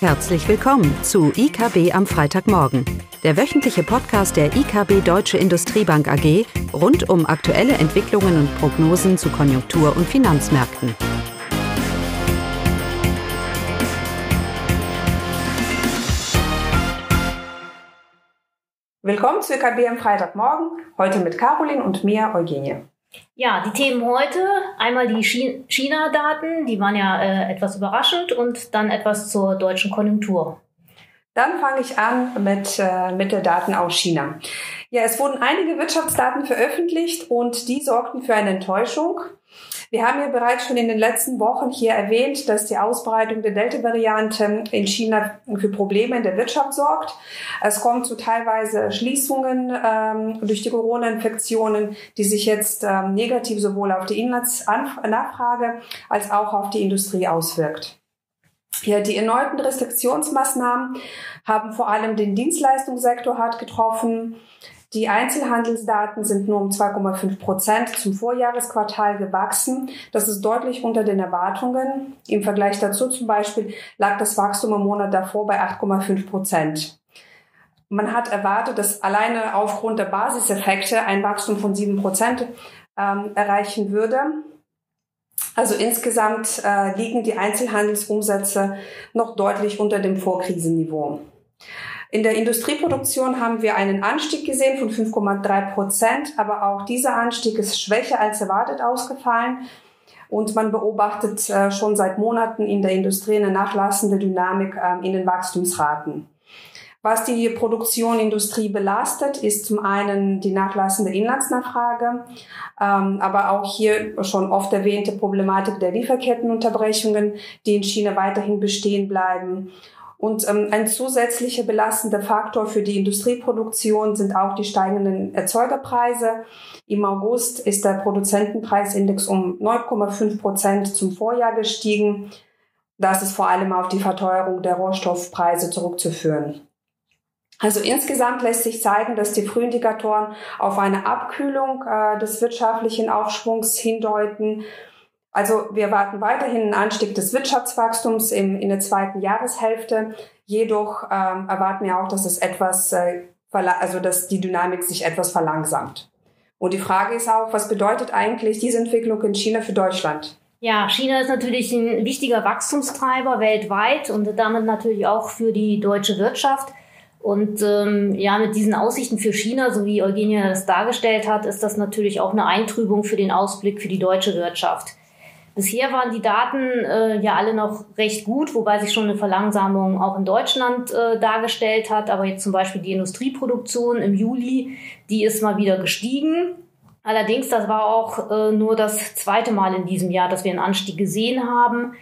Herzlich willkommen zu IKB am Freitagmorgen, der wöchentliche Podcast der IKB Deutsche Industriebank AG rund um aktuelle Entwicklungen und Prognosen zu Konjunktur- und Finanzmärkten. Willkommen zu IKB am Freitagmorgen, heute mit Caroline und mir, Eugenie. Ja, die Themen heute, einmal die China-Daten, die waren ja äh, etwas überraschend und dann etwas zur deutschen Konjunktur. Dann fange ich an mit, äh, mit der Daten aus China. Ja, es wurden einige Wirtschaftsdaten veröffentlicht und die sorgten für eine Enttäuschung. Wir haben ja bereits schon in den letzten Wochen hier erwähnt, dass die Ausbreitung der Delta-Variante in China für Probleme in der Wirtschaft sorgt. Es kommt zu teilweise Schließungen ähm, durch die Corona-Infektionen, die sich jetzt ähm, negativ sowohl auf die Inlandsnachfrage als auch auf die Industrie auswirkt. Ja, die erneuten Restriktionsmaßnahmen haben vor allem den Dienstleistungssektor hart getroffen. Die Einzelhandelsdaten sind nur um 2,5 Prozent zum Vorjahresquartal gewachsen. Das ist deutlich unter den Erwartungen. Im Vergleich dazu zum Beispiel lag das Wachstum im Monat davor bei 8,5 Prozent. Man hat erwartet, dass alleine aufgrund der Basiseffekte ein Wachstum von 7 Prozent ähm, erreichen würde. Also insgesamt äh, liegen die Einzelhandelsumsätze noch deutlich unter dem Vorkrisenniveau. In der Industrieproduktion haben wir einen Anstieg gesehen von 5,3 Prozent, aber auch dieser Anstieg ist schwächer als erwartet ausgefallen. Und man beobachtet äh, schon seit Monaten in der Industrie eine nachlassende Dynamik äh, in den Wachstumsraten. Was die Produktion Industrie belastet, ist zum einen die nachlassende Inlandsnachfrage, ähm, aber auch hier schon oft erwähnte Problematik der Lieferkettenunterbrechungen, die in China weiterhin bestehen bleiben und ähm, ein zusätzlicher belastender Faktor für die Industrieproduktion sind auch die steigenden Erzeugerpreise. Im August ist der Produzentenpreisindex um 9,5 Prozent zum Vorjahr gestiegen. Das ist vor allem auf die Verteuerung der Rohstoffpreise zurückzuführen. Also insgesamt lässt sich zeigen, dass die Frühindikatoren auf eine Abkühlung äh, des wirtschaftlichen Aufschwungs hindeuten. Also wir erwarten weiterhin einen Anstieg des Wirtschaftswachstums im, in der zweiten Jahreshälfte. Jedoch ähm, erwarten wir auch, dass es etwas, äh, also dass die Dynamik sich etwas verlangsamt. Und die Frage ist auch, was bedeutet eigentlich diese Entwicklung in China für Deutschland? Ja, China ist natürlich ein wichtiger Wachstumstreiber weltweit und damit natürlich auch für die deutsche Wirtschaft. Und ähm, ja, mit diesen Aussichten für China, so wie Eugenia das dargestellt hat, ist das natürlich auch eine Eintrübung für den Ausblick für die deutsche Wirtschaft. Bisher waren die Daten äh, ja alle noch recht gut, wobei sich schon eine Verlangsamung auch in Deutschland äh, dargestellt hat. Aber jetzt zum Beispiel die Industrieproduktion im Juli, die ist mal wieder gestiegen. Allerdings, das war auch äh, nur das zweite Mal in diesem Jahr, dass wir einen Anstieg gesehen haben.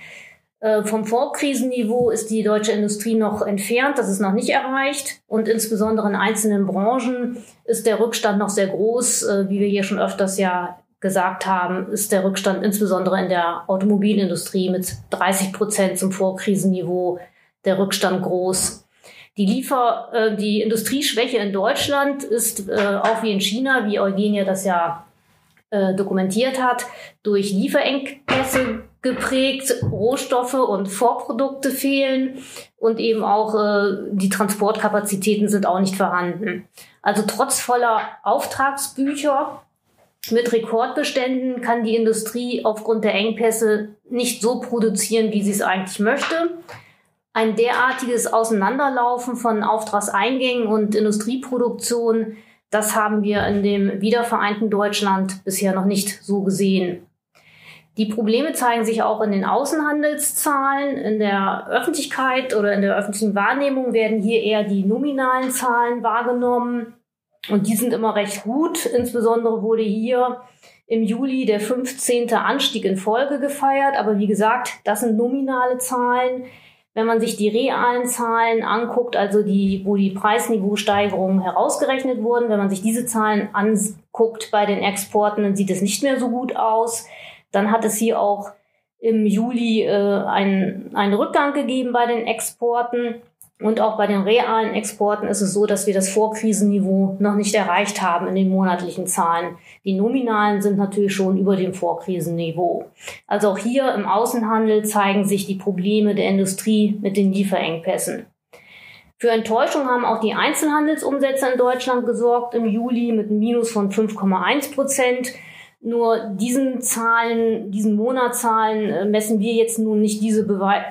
Äh, vom Vorkrisenniveau ist die deutsche Industrie noch entfernt, das ist noch nicht erreicht. Und insbesondere in einzelnen Branchen ist der Rückstand noch sehr groß, äh, wie wir hier schon öfters ja gesagt haben, ist der Rückstand insbesondere in der Automobilindustrie mit 30 Prozent zum Vorkrisenniveau der Rückstand groß. Die Liefer, äh, die Industrieschwäche in Deutschland ist äh, auch wie in China, wie Eugenia das ja äh, dokumentiert hat, durch Lieferengpässe geprägt, Rohstoffe und Vorprodukte fehlen und eben auch äh, die Transportkapazitäten sind auch nicht vorhanden. Also trotz voller Auftragsbücher mit Rekordbeständen kann die Industrie aufgrund der Engpässe nicht so produzieren, wie sie es eigentlich möchte. Ein derartiges Auseinanderlaufen von Auftragseingängen und Industrieproduktion, das haben wir in dem wiedervereinten Deutschland bisher noch nicht so gesehen. Die Probleme zeigen sich auch in den Außenhandelszahlen. In der Öffentlichkeit oder in der öffentlichen Wahrnehmung werden hier eher die nominalen Zahlen wahrgenommen. Und die sind immer recht gut. Insbesondere wurde hier im Juli der 15. Anstieg in Folge gefeiert. Aber wie gesagt, das sind nominale Zahlen. Wenn man sich die realen Zahlen anguckt, also die, wo die Preisniveausteigerungen herausgerechnet wurden, wenn man sich diese Zahlen anguckt bei den Exporten, dann sieht es nicht mehr so gut aus. Dann hat es hier auch im Juli äh, einen, einen Rückgang gegeben bei den Exporten. Und auch bei den realen Exporten ist es so, dass wir das Vorkrisenniveau noch nicht erreicht haben in den monatlichen Zahlen. Die nominalen sind natürlich schon über dem Vorkrisenniveau. Also auch hier im Außenhandel zeigen sich die Probleme der Industrie mit den Lieferengpässen. Für Enttäuschung haben auch die Einzelhandelsumsätze in Deutschland gesorgt im Juli mit einem Minus von 5,1 Prozent. Nur diesen Zahlen, diesen Monatzahlen äh, messen wir jetzt nun nicht diese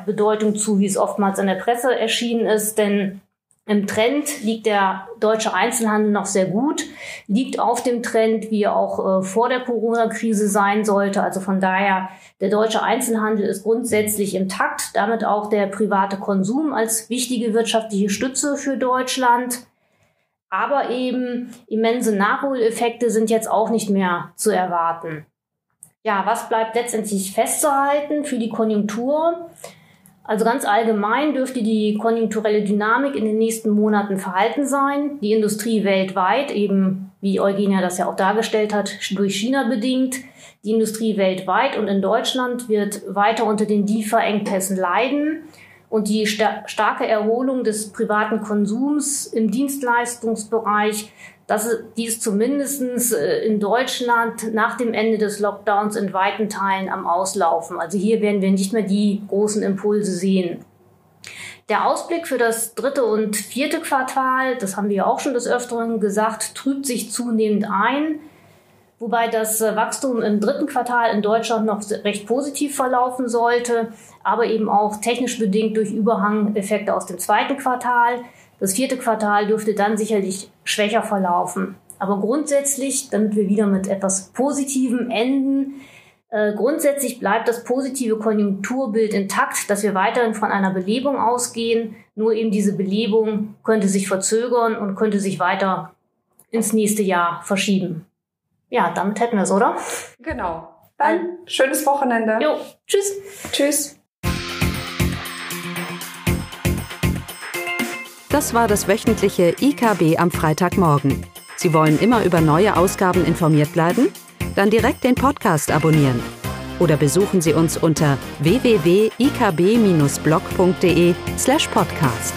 Bedeutung zu, wie es oftmals in der Presse erschienen ist, denn im Trend liegt der deutsche Einzelhandel noch sehr gut, liegt auf dem Trend, wie er auch äh, vor der Corona-Krise sein sollte. Also von daher, der deutsche Einzelhandel ist grundsätzlich im Takt, damit auch der private Konsum als wichtige wirtschaftliche Stütze für Deutschland. Aber eben immense Nachholeffekte sind jetzt auch nicht mehr zu erwarten. Ja, was bleibt letztendlich festzuhalten für die Konjunktur? Also ganz allgemein dürfte die konjunkturelle Dynamik in den nächsten Monaten verhalten sein. Die Industrie weltweit, eben wie Eugenia das ja auch dargestellt hat, durch China bedingt. Die Industrie weltweit und in Deutschland wird weiter unter den Lieferengpässen leiden und die sta starke Erholung des privaten Konsums im Dienstleistungsbereich, dass dies zumindest äh, in Deutschland nach dem Ende des Lockdowns in weiten Teilen am Auslaufen. Also hier werden wir nicht mehr die großen Impulse sehen. Der Ausblick für das dritte und vierte Quartal, das haben wir auch schon des Öfteren gesagt, trübt sich zunehmend ein wobei das äh, Wachstum im dritten Quartal in Deutschland noch recht positiv verlaufen sollte, aber eben auch technisch bedingt durch Überhangeffekte aus dem zweiten Quartal. Das vierte Quartal dürfte dann sicherlich schwächer verlaufen. Aber grundsätzlich, damit wir wieder mit etwas Positivem enden, äh, grundsätzlich bleibt das positive Konjunkturbild intakt, dass wir weiterhin von einer Belebung ausgehen. Nur eben diese Belebung könnte sich verzögern und könnte sich weiter ins nächste Jahr verschieben. Ja, damit hätten wir es, oder? Genau. Dann schönes Wochenende. Jo, tschüss. Tschüss. Das war das wöchentliche IKB am Freitagmorgen. Sie wollen immer über neue Ausgaben informiert bleiben? Dann direkt den Podcast abonnieren. Oder besuchen Sie uns unter www.ikb-blog.de slash podcast.